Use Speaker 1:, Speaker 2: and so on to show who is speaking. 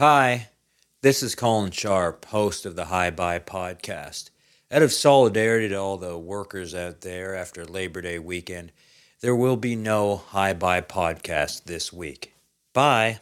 Speaker 1: Hi, this is Colin Sharp, host of the Hi Bye podcast. Out of solidarity to all the workers out there after Labor Day weekend, there will be no Hi Bye podcast this week. Bye.